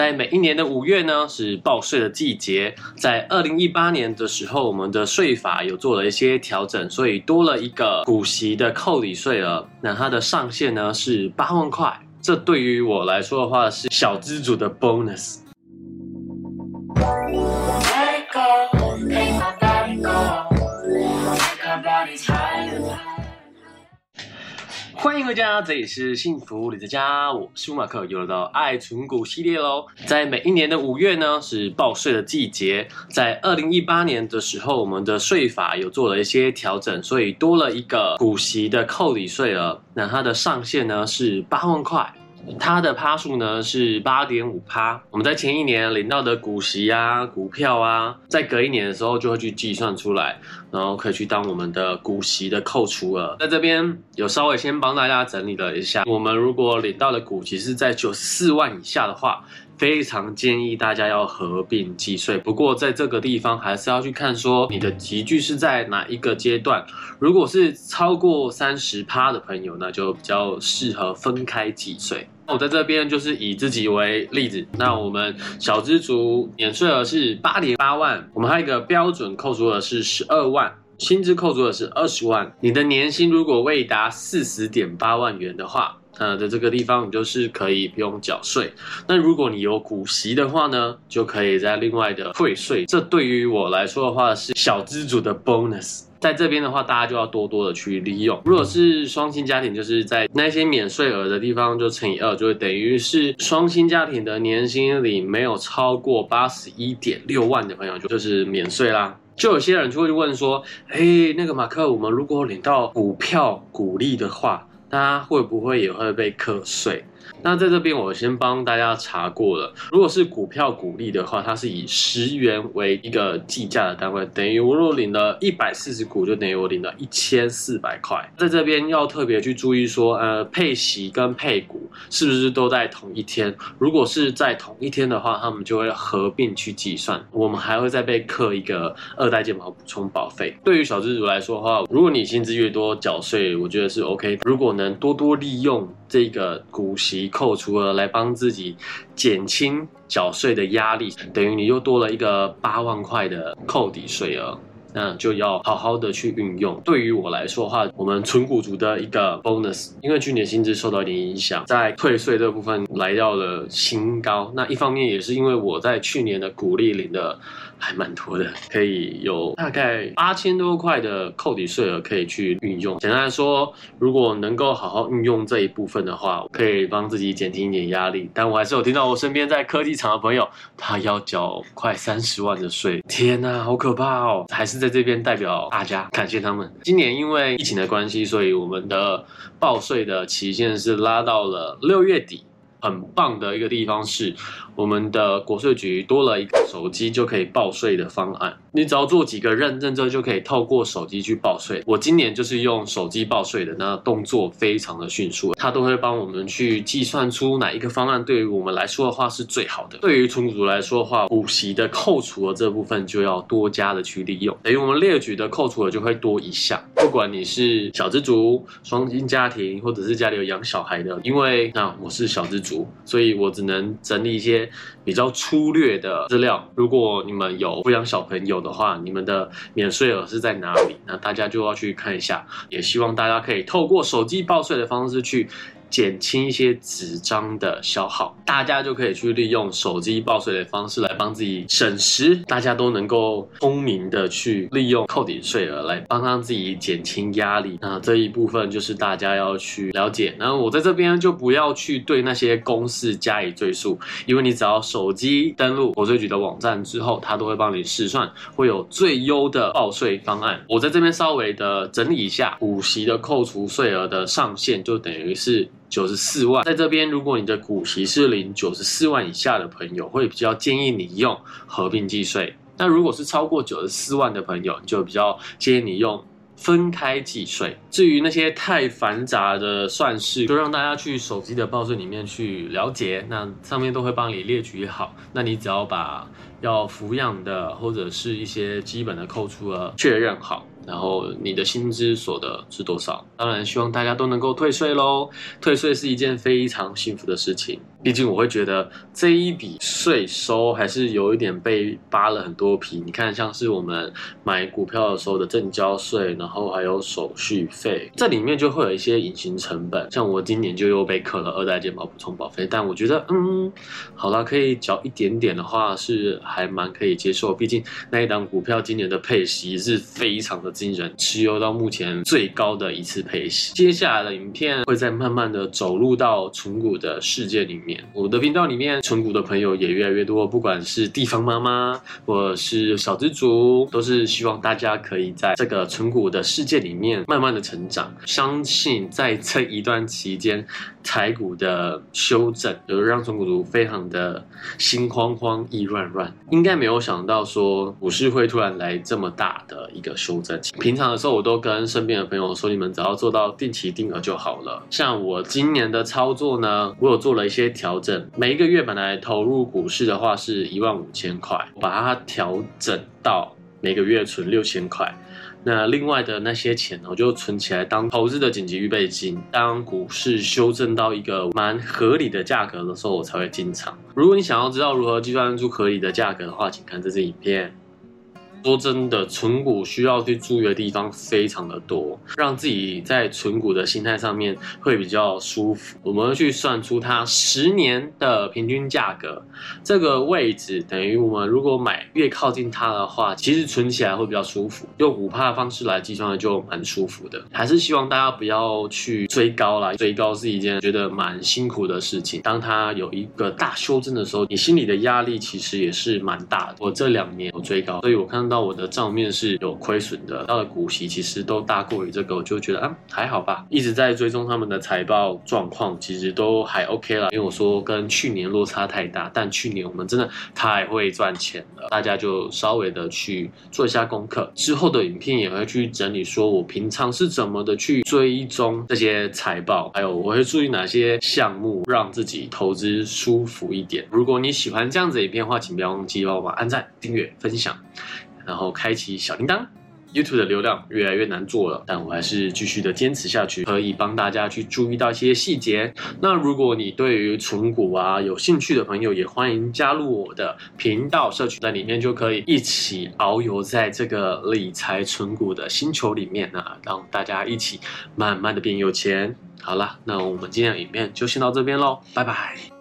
在每一年的五月呢，是报税的季节。在二零一八年的时候，我们的税法有做了一些调整，所以多了一个股息的扣抵税额。那它的上限呢是八万块。这对于我来说的话，是小资主的 bonus。欢迎回家，这里是幸福理财家，我是吴马克，又来到爱存股系列喽。在每一年的五月呢，是报税的季节。在二零一八年的时候，我们的税法有做了一些调整，所以多了一个股息的扣抵税额。那它的上限呢是八万块。它的趴数呢是八点五趴，我们在前一年领到的股息啊、股票啊，在隔一年的时候就会去计算出来，然后可以去当我们的股息的扣除额。在这边有稍微先帮大家整理了一下，我们如果领到的股息是在九十四万以下的话，非常建议大家要合并计税，不过在这个地方还是要去看说你的级距是在哪一个阶段。如果是超过三十趴的朋友，那就比较适合分开计税。我在这边就是以自己为例子，那我们小资族免税额是八点八万，我们还有一个标准扣除额是十二万，薪资扣除额是二十万。你的年薪如果未达四十点八万元的话，呃，在这个地方你就是可以不用缴税。那如果你有股息的话呢，就可以在另外的退税。这对于我来说的话是小资族的 bonus。在这边的话，大家就要多多的去利用。如果是双薪家庭，就是在那些免税额的地方就乘以二，就会等于是双薪家庭的年薪里没有超过八十一点六万的朋友，就就是免税啦。就有些人就会问说，哎，那个马克，我们如果领到股票股利的话，大家会不会也会被课税？那在这边我先帮大家查过了，如果是股票股利的话，它是以十元为一个计价的单位，等于我如果领了一百四十股，就等于我领了一千四百块。在这边要特别去注意说，呃，配息跟配股是不是都在同一天？如果是在同一天的话，他们就会合并去计算，我们还会再被刻一个二代健保补充保费。对于小资族来说的话，如果你薪资越多，缴税我觉得是 OK。如果能多多利用这个股息扣除额来帮自己减轻缴税的压力，等于你又多了一个八万块的扣抵税额，那就要好好的去运用。对于我来说的话，我们存股族的一个 bonus，因为去年薪资受到一点影响，在退税这部分来到了新高。那一方面也是因为我在去年的股利领的。还蛮多的，可以有大概八千多块的扣抵税额可以去运用。简单来说，如果能够好好运用这一部分的话，可以帮自己减轻一点压力。但我还是有听到我身边在科技厂的朋友，他要缴快三十万的税，天哪，好可怕哦！还是在这边代表大家感谢他们。今年因为疫情的关系，所以我们的报税的期限是拉到了六月底。很棒的一个地方是，我们的国税局多了一个手机就可以报税的方案。你只要做几个认证之后，就可以透过手机去报税。我今年就是用手机报税的，那动作非常的迅速，它都会帮我们去计算出哪一个方案对于我们来说的话是最好的。对于存股族来说的话，股息的扣除额这部分就要多加的去利用，等于我们列举的扣除额就会多一项。不管你是小资族、双薪家庭，或者是家里有养小孩的，因为那我是小资族，所以我只能整理一些比较粗略的资料。如果你们有抚养小朋友的话，你们的免税额是在哪里？那大家就要去看一下。也希望大家可以透过手机报税的方式去。减轻一些纸张的消耗，大家就可以去利用手机报税的方式来帮自己省时。大家都能够聪明的去利用扣抵税额来帮让自己减轻压力。那这一部分就是大家要去了解。然后我在这边就不要去对那些公式加以赘述，因为你只要手机登录国税局的网站之后，它都会帮你试算，会有最优的报税方案。我在这边稍微的整理一下，股息的扣除税额的上限就等于是。九十四万，在这边，如果你的股息是零九十四万以下的朋友，会比较建议你用合并计税。那如果是超过九十四万的朋友，就比较建议你用分开计税。至于那些太繁杂的算式，就让大家去手机的报税里面去了解，那上面都会帮你列举好。那你只要把要抚养的或者是一些基本的扣除额确认好。然后你的薪资所得是多少？当然希望大家都能够退税喽。退税是一件非常幸福的事情。毕竟我会觉得这一笔税收还是有一点被扒了很多皮。你看，像是我们买股票的时候的证交税，然后还有手续费，这里面就会有一些隐形成本。像我今年就又被扣了二代健保补充保费，但我觉得，嗯，好了，可以缴一点点的话是还蛮可以接受。毕竟那一档股票今年的配息是非常的惊人，持有到目前最高的一次配息。接下来的影片会再慢慢的走入到存股的世界里面。我的频道里面存股的朋友也越来越多，不管是地方妈妈或是小资族，都是希望大家可以在这个存股的世界里面慢慢的成长。相信在这一段期间，台股的修正，有让存股族非常的心慌慌、意乱乱，应该没有想到说股市会突然来这么大的一个修正。平常的时候，我都跟身边的朋友说，你们只要做到定期定额就好了。像我今年的操作呢，我有做了一些调整，每一个月本来投入股市的话是一万五千块，把它调整到每个月存六千块。那另外的那些钱，我就存起来当投资的紧急预备金。当股市修正到一个蛮合理的价格的时候，我才会进场。如果你想要知道如何计算出合理的价格的话，请看这支影片。说真的，存股需要去注意的地方非常的多，让自己在存股的心态上面会比较舒服。我们去算出它十年的平均价格，这个位置等于我们如果买越靠近它的话，其实存起来会比较舒服。用五趴的方式来计算的就蛮舒服的。还是希望大家不要去追高啦，追高是一件觉得蛮辛苦的事情。当它有一个大修正的时候，你心里的压力其实也是蛮大的。我这两年有追高，所以我看。到我的账面是有亏损的，到的股息其实都大过于这个，我就觉得啊还好吧，一直在追踪他们的财报状况，其实都还 OK 了。因为我说跟去年落差太大，但去年我们真的太会赚钱了，大家就稍微的去做一下功课。之后的影片也会去整理，说我平常是怎么的去追踪这些财报，还有我会注意哪些项目，让自己投资舒服一点。如果你喜欢这样子影片的话，请不要忘记帮我按赞、订阅、分享。然后开启小铃铛，YouTube 的流量越来越难做了，但我还是继续的坚持下去，可以帮大家去注意到一些细节。那如果你对于存股啊有兴趣的朋友，也欢迎加入我的频道社群，在里面就可以一起遨游在这个理财存股的星球里面啊，让大家一起慢慢的变有钱。好了，那我们今天的影片就先到这边喽，拜拜。